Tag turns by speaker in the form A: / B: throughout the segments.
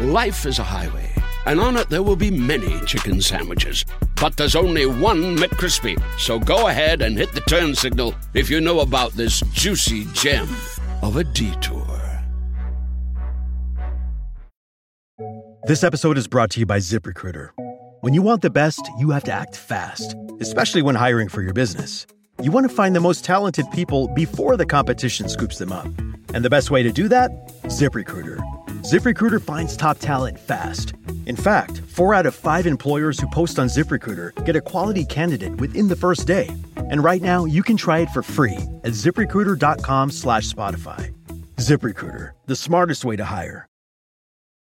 A: Life is a highway, and on it there will be many chicken sandwiches. But there's only one McCrispy. So go ahead and hit the turn signal if you know about this juicy gem of a detour.
B: This episode is brought to you by ZipRecruiter. When you want the best, you have to act fast, especially when hiring for your business. You want to find the most talented people before the competition scoops them up. And the best way to do that? ZipRecruiter. ZipRecruiter finds top talent fast. In fact, four out of five employers who post on ZipRecruiter get a quality candidate within the first day. And right now, you can try it for free at ziprecruiter.com slash Spotify. ZipRecruiter, the smartest way to hire.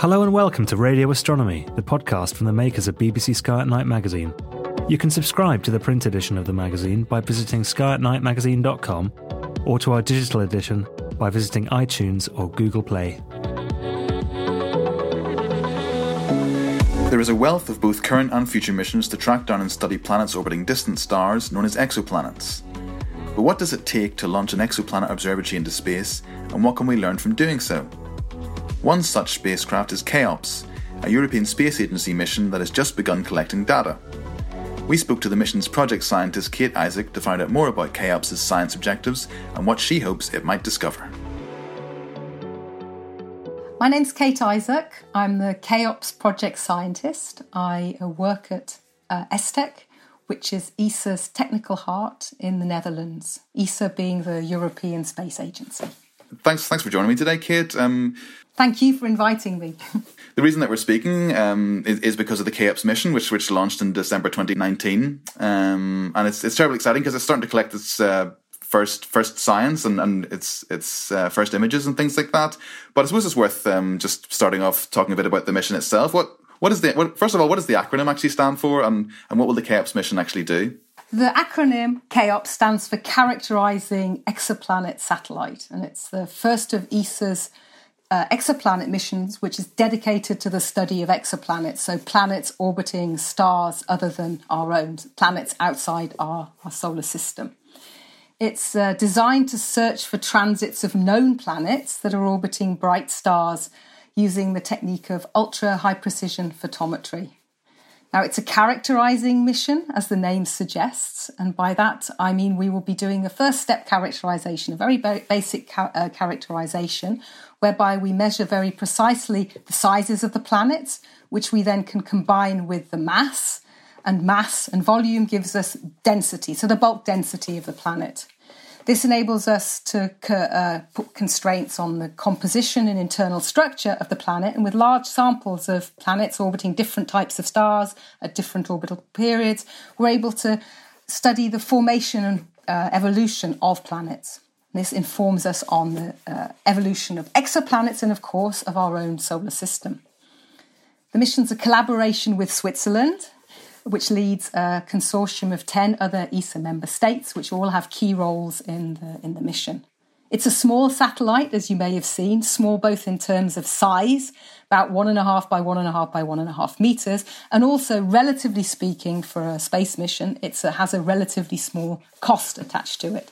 C: Hello and welcome to Radio Astronomy, the podcast from the makers of BBC Sky at Night magazine. You can subscribe to the print edition of the magazine by visiting skyatnightmagazine.com or to our digital edition by visiting iTunes or Google Play.
D: There is a wealth of both current and future missions to track down and study planets orbiting distant stars known as exoplanets. But what does it take to launch an exoplanet observatory into space, and what can we learn from doing so? One such spacecraft is Cheops, a European Space Agency mission that has just begun collecting data. We spoke to the mission's project scientist Kate Isaak to find out more about Cheops' science objectives and what she hopes it might discover.
E: My name's Kate Isaak. I'm the Cheops project scientist. I work at uh, ESTEC, which is ESA's technical heart in the Netherlands, ESA being the European Space Agency.
D: Thanks, thanks for joining me today, Kate. Um,
E: Thank you for inviting me.
D: the reason that we're speaking um, is, is, because of the Cheops mission, which which launched in December 2019, um, and it's it's terribly exciting because it's starting to collect its uh, first first science and and its its uh, first images and things like that. But I suppose it's worth um, just starting off talking a bit about the mission itself. What what is the what, first of all, what does the acronym actually stand for, and and what will the Cheops mission actually do?
E: The acronym Cheops stands for Characterizing Exoplanet Satellite, and it's the first of ESA's uh, exoplanet missions, which is dedicated to the study of exoplanets, so planets orbiting stars other than our own, planets outside our, our solar system. It's uh, designed to search for transits of known planets that are orbiting bright stars using the technique of ultra high precision photometry. Now, it's a characterizing mission, as the name suggests, and by that I mean we will be doing a first step characterization, a very basic ca- uh, characterization, whereby we measure very precisely the sizes of the planets, which we then can combine with the mass, and mass and volume gives us density, so the bulk density of the planet. This enables us to uh, put constraints on the composition and internal structure of the planet, and with large samples of planets orbiting different types of stars at different orbital periods, we're able to study the formation and uh, evolution of planets. This informs us on the uh, evolution of exoplanets and, of course, of our own solar system. The mission's a collaboration with Switzerland, which leads a consortium of 10 other ESA member states, which all have key roles in the, in the mission. It's a small satellite, as you may have seen, small both in terms of size, about one and a half by one and a half by one and a half meters, and also, relatively speaking, for a space mission, it has a relatively small cost attached to it.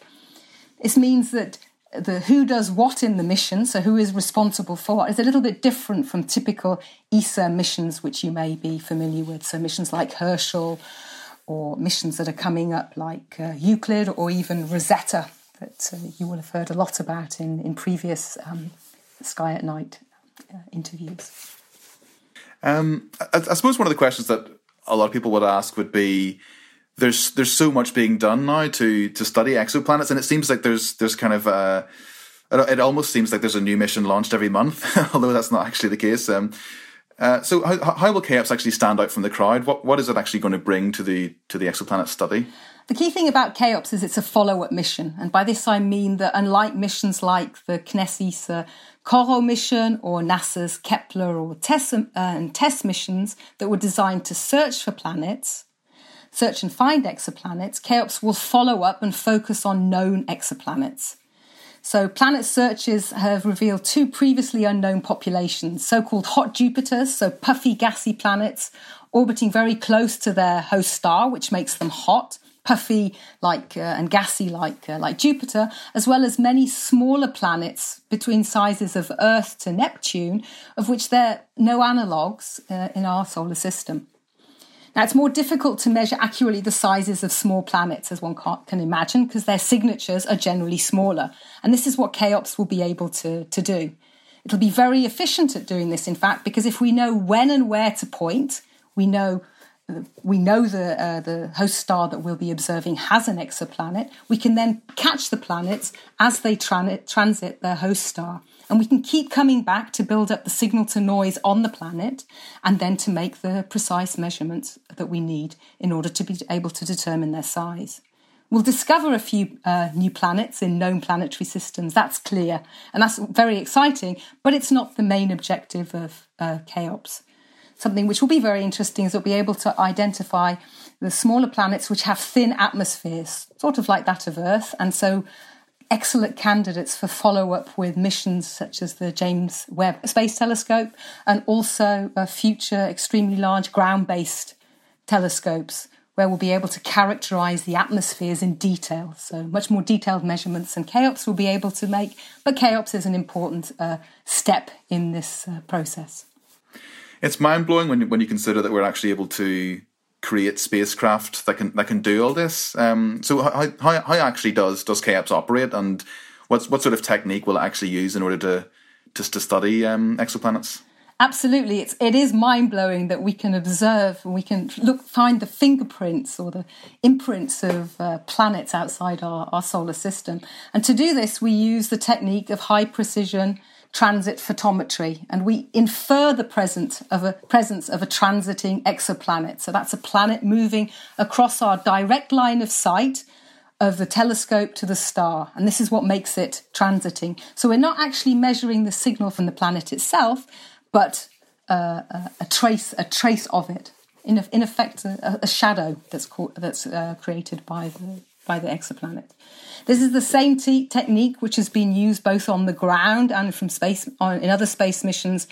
E: This means that the who does what in the mission, so who is responsible for what, is a little bit different from typical ESA missions, which you may be familiar with. So missions like Herschel or missions that are coming up like uh, Euclid or even Rosetta that uh, you will have heard a lot about in, in previous um, Sky at Night uh, interviews.
D: Um, I, I, suppose one of the questions that a lot of people would ask would be there's there's so much being done now to to study exoplanets, and it seems like there's there's kind of a it almost seems like there's a new mission launched every month, although that's not actually the case. Um, uh, so how, how will Cheops actually stand out from the crowd? What what is it actually going to bring to the to the exoplanet study?
E: The key thing about Cheops is it's a follow-up mission, and by this I mean that unlike missions like the CNES CoRoT mission or NASA's Kepler or TESS uh, and TESS missions that were designed to search for planets, search and find exoplanets, Cheops will follow up and focus on known exoplanets. So, planet searches have revealed two previously unknown populations, so called hot Jupiters, so puffy, gassy planets orbiting very close to their host star, which makes them hot, puffy like uh, and gassy like uh, like Jupiter, as well as many smaller planets between sizes of Earth to Neptune, of which there are no analogues uh, in our solar system. Now, it's more difficult to measure accurately the sizes of small planets, as one can imagine, because their signatures are generally smaller. And this is what Cheops will be able to, to do. It'll be very efficient at doing this, in fact, because if we know when and where to point, we know we know the uh, the host star that we'll be observing has an exoplanet. We can then catch the planets as they transit their host star, and we can keep coming back to build up the signal to noise on the planet, and then to make the precise measurements that we need in order to be able to determine their size. We'll discover a few uh, new planets in known planetary systems. That's clear, and that's very exciting. But it's not the main objective of uh, Cheops something which will be very interesting is we'll be able to identify the smaller planets which have thin atmospheres, sort of like that of Earth, and so excellent candidates for follow up with missions such as the James Webb Space Telescope and also future extremely large ground based telescopes where we'll be able to characterize the atmospheres in detail. So, much more detailed measurements than Cheops will be able to make, but Cheops is an important uh, step in this uh, process
D: it's mind blowing when when you consider that we're actually able to create spacecraft that can that can do all this. Um, so how, how how actually does does Cheops operate, and what's what sort of technique will it actually use in order to just to study um, exoplanets?
E: Absolutely, it's it is mind blowing that we can observe and we can look find the fingerprints or the imprints of uh, planets outside our, our solar system. And to do this, we use the technique of high precision transit photometry, and we infer the presence of a presence of a transiting exoplanet. So that's a planet moving across our direct line of sight of the telescope to the star, and this is what makes it transiting. So we're not actually measuring the signal from the planet itself, but uh, a, trace a trace of it. In, in effect, a, a shadow that's that's uh, created by the by the exoplanet. This is the same te- technique which has been used both on the ground and from space on, in other space missions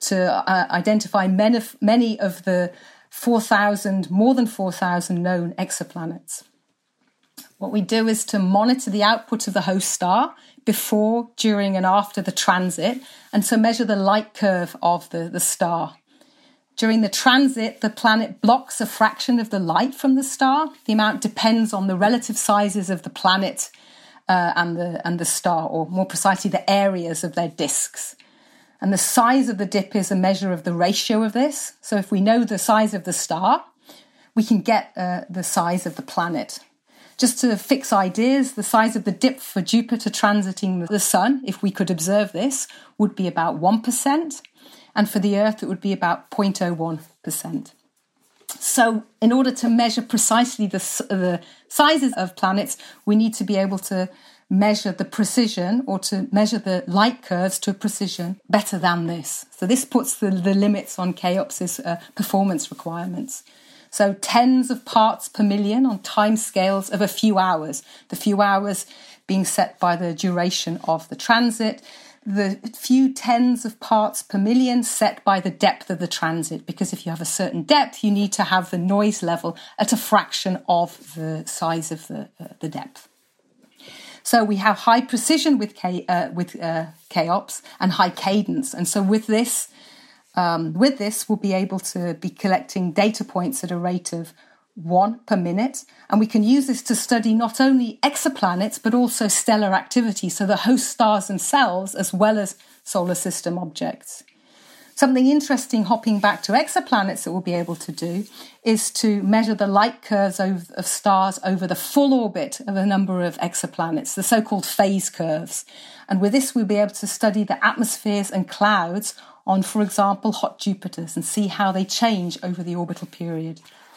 E: to uh, identify many of, many of the 4,000, more than 4,000 known exoplanets. What we do is to monitor the output of the host star before, during, and after the transit, and to measure the light curve of the, the star. During the transit, the planet blocks a fraction of the light from the star. The amount depends on the relative sizes of the planet uh, and, the, and the star, or more precisely, the areas of their disks. And the size of the dip is a measure of the ratio of this. So if we know the size of the star, we can get uh, the size of the planet. Just to fix ideas, the size of the dip for Jupiter transiting the Sun, if we could observe this, would be about 1% and for the Earth it would be about 0.01%. So, in order to measure precisely the, the sizes of planets, we need to be able to measure the precision or to measure the light curves to a precision better than this. So, this puts the, the limits on Cheops's uh, performance requirements. So, tens of parts per million on time scales of a few hours, the few hours being set by the duration of the transit the few tens of parts per million set by the depth of the transit, because if you have a certain depth, you need to have the noise level at a fraction of the size of the, uh, the depth. So we have high precision with K, uh, with uh, Cheops and high cadence, and so with this, um, with this, we'll be able to be collecting data points at a rate of one per minute. And we can use this to study not only exoplanets, but also stellar activity, so the host stars themselves, as well as solar system objects. Something interesting, hopping back to exoplanets, that we'll be able to do is to measure the light curves of, of stars over the full orbit of a number of exoplanets, the so called phase curves. And with this, we'll be able to study the atmospheres and clouds on, for example, hot Jupiters and see how they change over the orbital period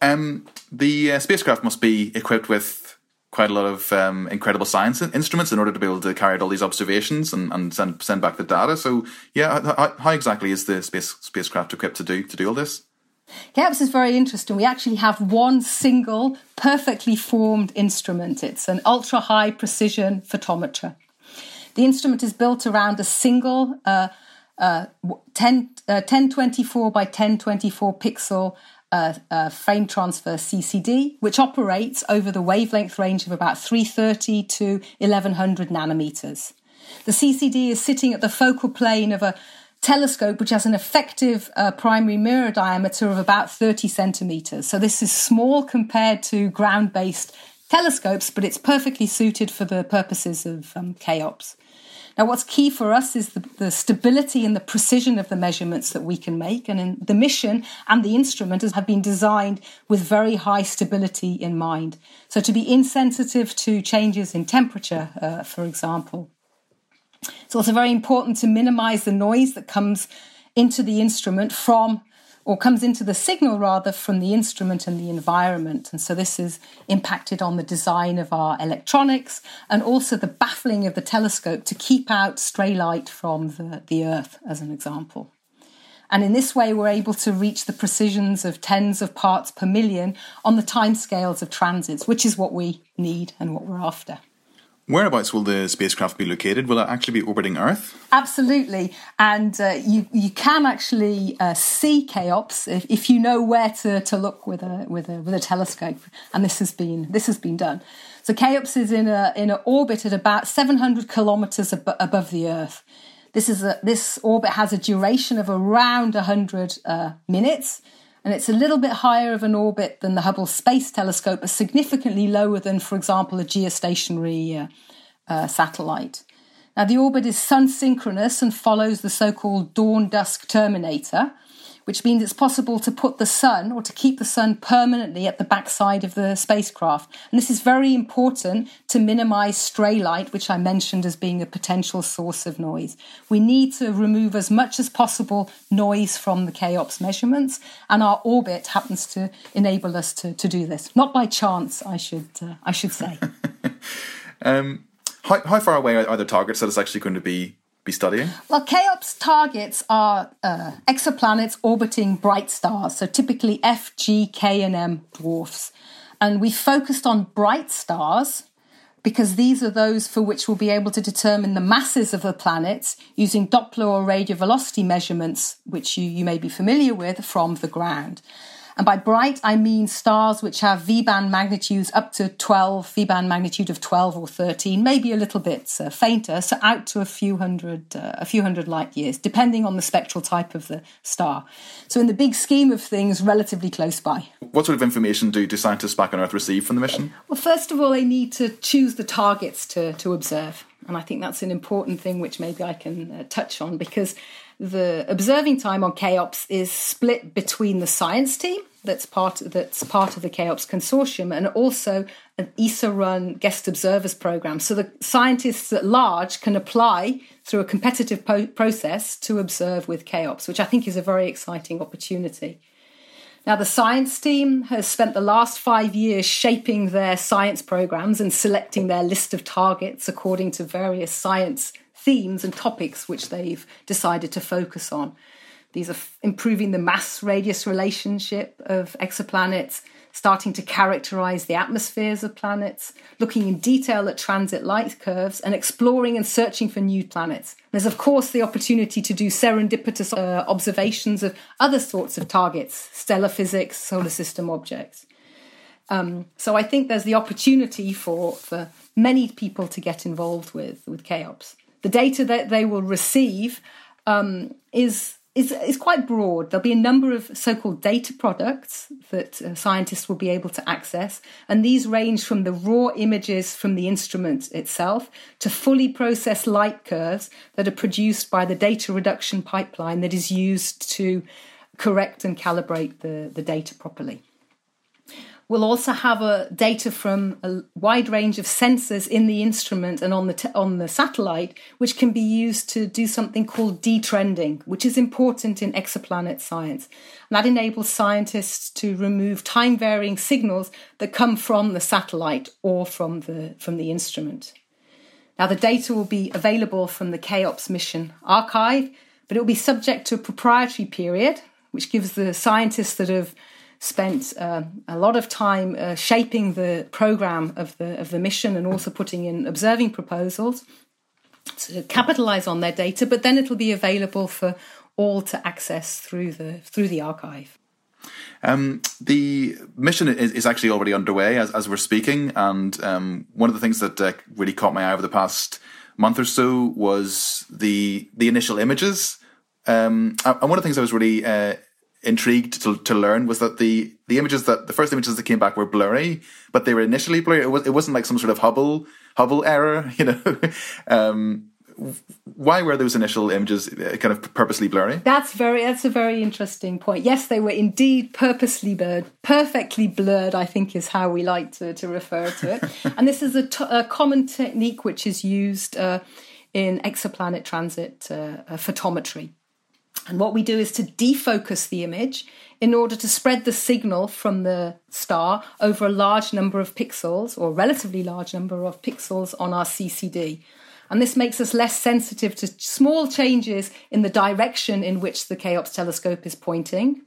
D: Um, the uh, spacecraft must be equipped with quite a lot of um, incredible science instruments in order to be able to carry out all these observations and, and send send back the data. So, yeah, how, how exactly is the space spacecraft equipped to do to do all this?
E: Cheops is very interesting. We actually have one single, perfectly formed instrument. It's an ultra high precision photometer. The instrument is built around a single uh, uh, 10, uh, 1024 by 1024 pixel uh, uh, frame transfer CCD, which operates over the wavelength range of about 330 to 1100 nanometers. The CCD is sitting at the focal plane of a telescope which has an effective uh, primary mirror diameter of about 30 centimeters. So this is small compared to ground based telescopes, but it's perfectly suited for the purposes of um, Cheops. Now, what's key for us is the, the, stability and the precision of the measurements that we can make. And the mission and the instrument have been designed with very high stability in mind. So, to be insensitive to changes in temperature, uh, for example. It's also very important to minimize the noise that comes into the instrument from or comes into the signal rather from the instrument and the environment. And so this is impacted on the design of our electronics and also the baffling of the telescope to keep out stray light from the, the Earth, as an example. And in this way, we're able to reach the precisions of tens of parts per million on the timescales of transits, which is what we need and what we're after.
D: Whereabouts will the spacecraft be located? Will it actually be orbiting Earth?
E: Absolutely, and uh, you you can actually uh, see Cheops if, if you know where to, to look with a with a with a telescope, and this has been this has been done. So Cheops is in a in an orbit at about 700 kilometers ab- above the Earth. This is a this orbit has a duration of around 100 uh, minutes and it's a little bit higher of an orbit than the Hubble Space Telescope, but significantly lower than, for example, a geostationary uh, uh, satellite. Now, the orbit is sun synchronous and follows the so called dawn dusk terminator, which means it's possible to put the sun or to keep the sun permanently at the backside of the spacecraft. And this is very important to minimize stray light, which I mentioned as being a potential source of noise. We need to remove as much as possible noise from the Cheops measurements, and our orbit happens to enable us to, to do this. Not by chance, I should, uh, I should say.
D: um, how, how far away are the targets that it's actually going to be be studying?
E: Well, Cheops targets are uh, exoplanets orbiting bright stars, so typically F, G, K, and M dwarfs. And we focused on bright stars because these are those for which we'll be able to determine the masses of the planets using Doppler or radial velocity measurements, which you, you may be familiar with from the ground. And by bright, I mean stars which have V band magnitudes up to 12, V band magnitude of 12 or 13, maybe a little bit uh, fainter, so out to a few hundred, uh, a few hundred light years, depending on the spectral type of the star. So, in the big scheme of things, relatively close by.
D: What sort of information do, do scientists back on Earth receive from the mission?
E: Well, first of all, they need to choose the targets to, to observe. And I think that's an important thing which maybe I can uh, touch on because the observing time on Cheops is split between the science team that's part that's part of the Cheops consortium and also an ESA run guest observers program. So the scientists at large can apply through a competitive po- process to observe with Cheops, which I think is a very exciting opportunity. Now, the science team has spent the last five years shaping their science programs and selecting their list of targets according to various science themes and topics which they've decided to focus on. These are improving the mass radius relationship of exoplanets, starting to characterize the atmospheres of planets, looking in detail at transit light curves, and exploring and searching for new planets. There's, of course, the opportunity to do serendipitous uh, observations of other sorts of targets, stellar physics, solar system objects. Um, so I think there's the opportunity for, for many people to get involved with, with Cheops the data that they will receive um, is is, is quite broad. There'll be a number of so called data products that uh, scientists will be able to access, and these range from the raw images from the instrument itself to fully processed light curves that are produced by the data reduction pipeline that is used to correct and calibrate the, the data properly. We'll also have a data from a wide range of sensors in the instrument and on the t- on the satellite, which can be used to do something called detrending, which is important in exoplanet science. And that enables scientists to remove time varying signals that come from the satellite or from the from the instrument. Now the data will be available from the Cheops mission archive, but it will be subject to a proprietary period, which gives the scientists that have spent uh, a lot of time uh, shaping the program of the of the mission and also putting in observing proposals to capitalize on their data but then it'll be available for all to access through the through the archive
D: um, the mission is, is, actually already underway as, as we're speaking, and um, one of the things that uh, really caught my eye over the past month or so was the the initial images. Um, and one of the things I was really uh, intrigued to, to learn was that the the images that the first images that came back were blurry, but they were initially blurry. It was it wasn't like some sort of Hubble Hubble error, you know. um, why were those initial images uh, kind of purposely blurry?
E: That's very that's a very interesting point. Yes, they were indeed purposely blurred, perfectly blurred. I think is how we like to, to refer to it. and this is a, t- a common technique which is used uh, in exoplanet transit uh, photometry. And what we do is to defocus the image in order to spread the signal from the star over a large number of pixels, or relatively large number of pixels on our CCD. And this makes us less sensitive to small changes in the direction in which the Cheops telescope is pointing.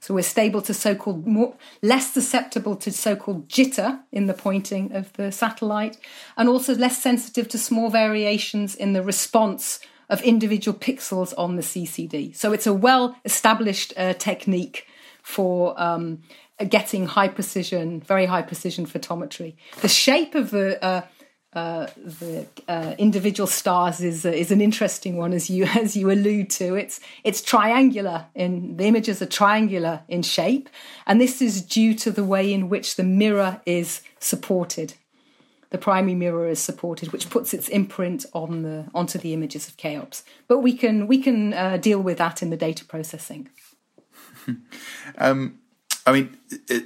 E: So we're stable to so-called more, less susceptible to so-called jitter in the pointing of the satellite, and also less sensitive to small variations in the response of individual pixels on the CCD. So it's a well established uh, technique for um, getting high precision, very high precision photometry. The shape of the uh, uh, the uh, individual stars is uh, is an interesting one, as you as you allude to. It's it's triangular in the images are triangular in shape, and this is due to the way in which the mirror is supported the primary mirror is supported, which puts its imprint on the onto the images of Cheops. But we can we can uh, deal with that in the data processing.
D: um, I mean,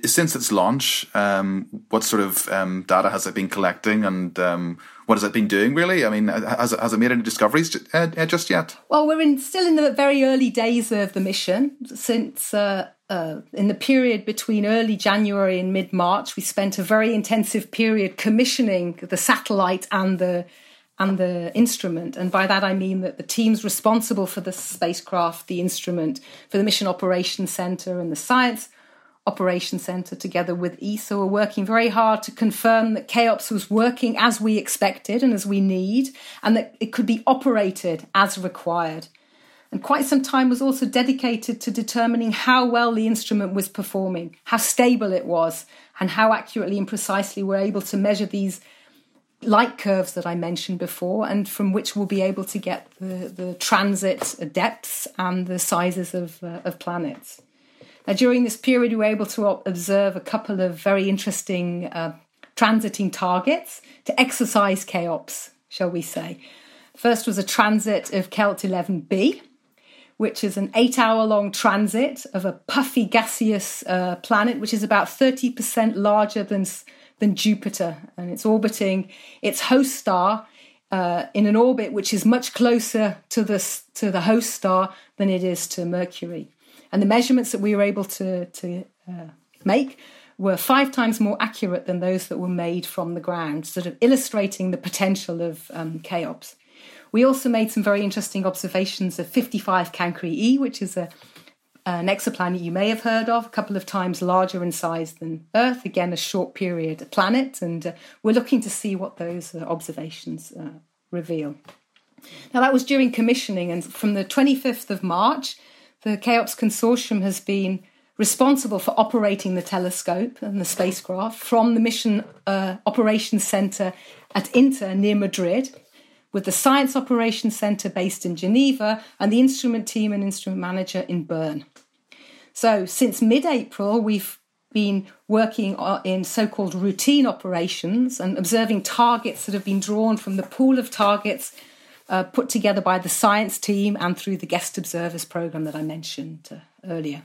D: since its launch, um, what sort of um, data has it been collecting, and um, what has it been doing? Really, I mean, has it, has it made any discoveries uh, uh, just yet?
E: Well, we're in, still in the very early days of the mission. Since uh, uh, in the period between early January and mid March, we spent a very intensive period commissioning the satellite and the and the instrument. And by that I mean that the teams responsible for the spacecraft, the instrument, for the Mission Operations Center and the Science Operations Center, together with ESA, were working very hard to confirm that Cheops was working as we expected and as we need, and that it could be operated as required. And quite some time was also dedicated to determining how well the instrument was performing, how stable it was, and how accurately and precisely we're able to measure these light curves that I mentioned before, and from which we'll be able to get the, the transit depths and the sizes of, uh, of planets. Now, during this period, we were able to observe a couple of very interesting uh, transiting targets to exercise Cheops, shall we say. First was a transit of Kelt 11b, which is an eight hour long transit of a puffy gaseous uh, planet, which is about 30% larger than, than Jupiter. And it's orbiting its host star uh, in an orbit which is much closer to the, to the host star than it is to Mercury. And the measurements that we were able to, to uh, make were five times more accurate than those that were made from the ground, sort of illustrating the potential of um, Cheops. We also made some very interesting observations of 55 Cancri E, which is a, an exoplanet you may have heard of, a couple of times larger in size than Earth, again, a short period planet, and uh, we're looking to see what those uh, observations uh, reveal. Now, that was during commissioning, and from the 25th of March, the Cheops Consortium has been responsible for operating the telescope and the spacecraft from the Mission uh, Operations Center at INTA near Madrid with the Science Operations Centre based in Geneva and the instrument team and instrument manager in Bern. So, since mid April, we've been working in so called routine operations and observing targets that have been drawn from the pool of targets uh, put together by the science team and through the guest observers program that I mentioned uh, earlier.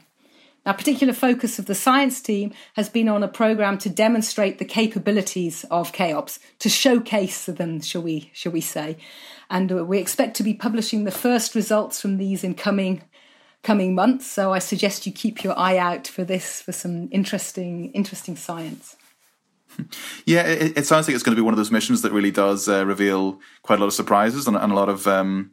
E: Our particular focus of the science team has been on a program to demonstrate the capabilities of Cheops, to showcase them, shall we, shall we say. And uh, we expect to be publishing the first results from these in coming coming months. So I suggest you keep your eye out for this for some interesting interesting science.
D: Yeah, it, it sounds like it's going to be one of those missions that really does uh, reveal quite a lot of surprises and, and a lot of um,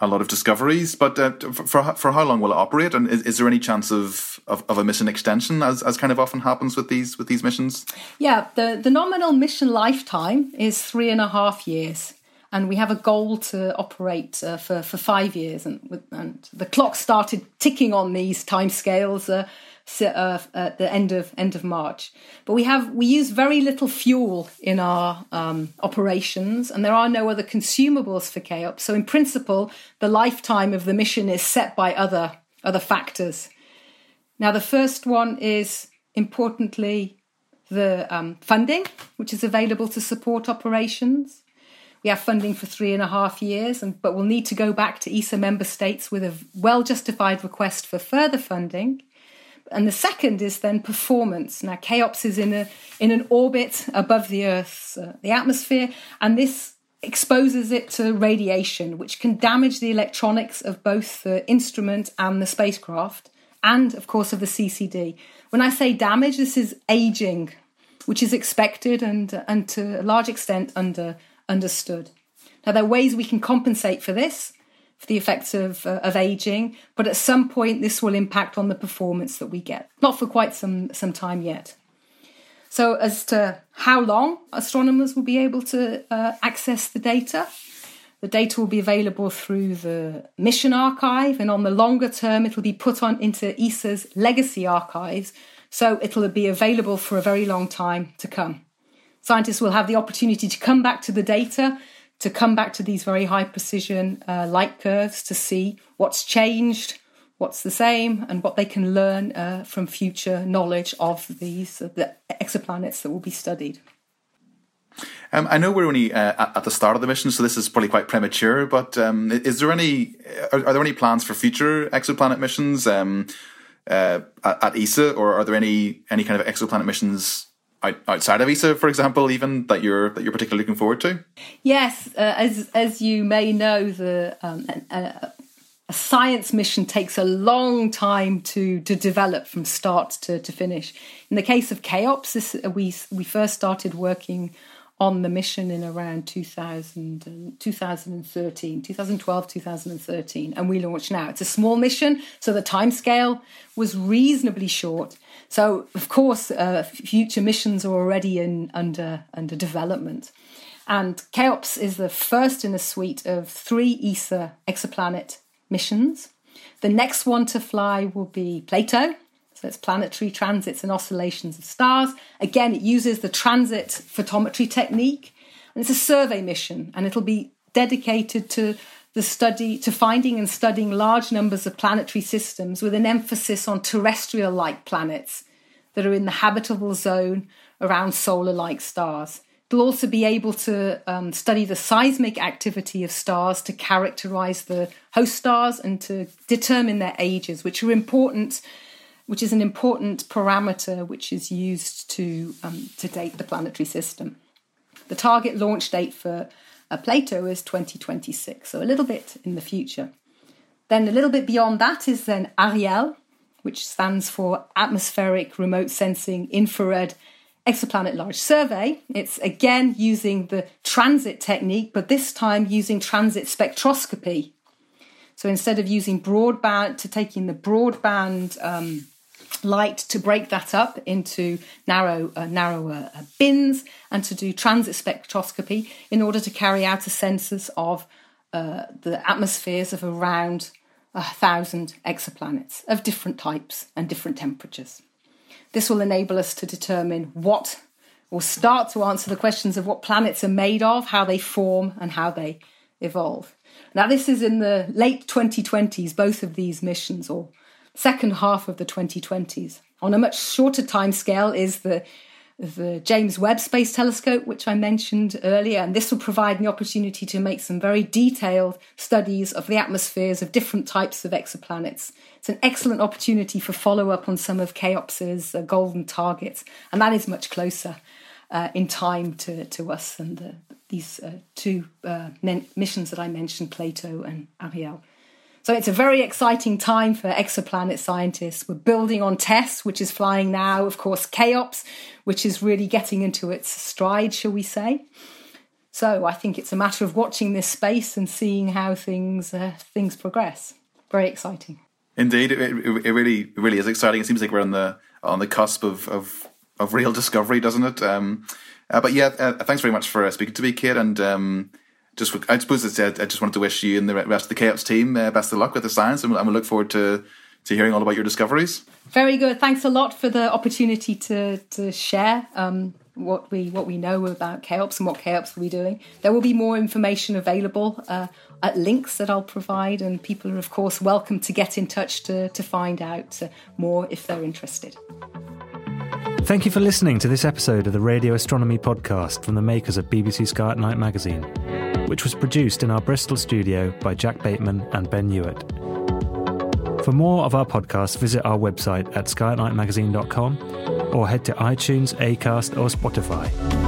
D: a lot of discoveries. But uh, for for how long will it operate? And is, is there any chance of, of, of, a mission extension, as, as kind of often happens with these with these missions?
E: Yeah, the the nominal mission lifetime is three and a half years. And we have a goal to operate uh, for, for five years, and, and the clock started ticking on these timescales uh, uh, at the end of end of March. But we have we use very little fuel in our um, operations, and there are no other consumables for Cheops. So in principle, the lifetime of the mission is set by other other factors. Now, the first one is importantly the um, funding, which is available to support operations. We have funding for three and a half years, and, but we'll need to go back to ESA member states with a well justified request for further funding. And the second is then performance. Now, Cheops is in a in an orbit above the Earth's uh, the atmosphere, and this exposes it to radiation, which can damage the electronics of both the instrument and the spacecraft, and of course of the CCD. When I say damage, this is aging, which is expected and and to a large extent under understood. Now, there are ways we can compensate for this for the effects of, uh, of aging, but at some point this will impact on the performance that we get. Not for quite some, some time yet. So, as to how long astronomers will be able to uh, access the data, the data will be available through the mission archive, and on the longer term, it'll be put on into ESA's legacy archives, so it'll be available for a very long time to come. Scientists will have the opportunity to come back to the data to come back to these very high precision uh, light curves to see what's changed, what's the same, and what they can learn uh, from future knowledge of these uh, the exoplanets that will be studied.
D: Um, I know we're only uh, at the start of the mission, so this is probably quite premature. But um, is there any are, are, there any plans for future exoplanet missions um, uh, at, at ESA, or are there any any kind of exoplanet missions outside of ESA, for example, even that you're that you're particularly looking forward to?
E: Yes, uh, as as you may know, the um, a, a, science mission takes a long time to to develop from start to, to finish. In the case of Cheops, this, uh, we we first started working on the mission in around 2000, 2013, 2012, 2013, and we launched now. It's a small mission, so the time scale was reasonably short. So, of course, uh, future missions are already in under under development. And Cheops is the first in a suite of three ESA exoplanet missions. The next one to fly will be Plato. So it's planetary transits and oscillations of stars. Again, it uses the transit photometry technique. And it's a survey mission, and it'll be dedicated to the study, to finding and studying large numbers of planetary systems with an emphasis on terrestrial like planets that are in the habitable zone around solar like stars. It'll also be able to um, study the seismic activity of stars to characterize the host stars and to determine their ages, which are important, which is an important parameter which is used to, um, to date the planetary system. The target launch date for uh, Plato is 2026, so a little bit in the future. Then a little bit beyond that is then Ariel, which stands for Atmospheric Remote Sensing Infrared Exoplanet Large Survey. It's again using the transit technique, but this time using transit spectroscopy. So instead of using broadband, to taking the broadband um, light to break that up into narrow, uh, narrower uh, bins and to do transit spectroscopy in order to carry out a census of uh, the atmospheres of around a thousand exoplanets of different types and different temperatures. This will enable us to determine what, or start to answer the questions of what planets are made of, how they form, and how they evolve. Now, this is in the late 2020s, both of these missions, or second half of the 2020s. On a much shorter time scale is the the James Webb Space Telescope, which I mentioned earlier, and this will provide the opportunity to make some very detailed studies of the atmospheres of different types of exoplanets. It's an excellent opportunity for follow up on some of Cheops's uh, golden targets, and that is much closer uh, in time to, to us than the, these uh, two uh, missions that I mentioned, Plato and Ariel. So it's a very exciting time for exoplanet scientists. We're building on TESS, which is flying now, of course, Cheops, which is really getting into its stride, shall we say. So I think it's a matter of watching this space and seeing how things uh, things progress. Very exciting.
D: Indeed, it, it, it, really really is exciting. It seems like we're on the on the cusp of of, of real discovery, doesn't it? Um, uh, but yeah, uh, thanks very much for uh, speaking to me, Kate, and um, just I suppose it's, uh, I just wanted to wish you and the rest of the Cheops team uh, best of luck with the science, and we look forward to to hearing all about your discoveries.
E: Very good. Thanks a lot for the opportunity to to share um, what we what we know about Cheops and what Cheops will be doing. There will be more information available uh, at links that I'll provide, and people are of course welcome to get in touch to to find out uh, more if they're interested.
C: Thank you for listening to this episode of the Radio Astronomy podcast from the makers of BBC Sky at Night magazine which was produced in our Bristol studio by Jack Bateman and Ben Hewitt. For more of our podcasts, visit our website at skyatnightmagazine.com or head to iTunes, Acast, or Spotify.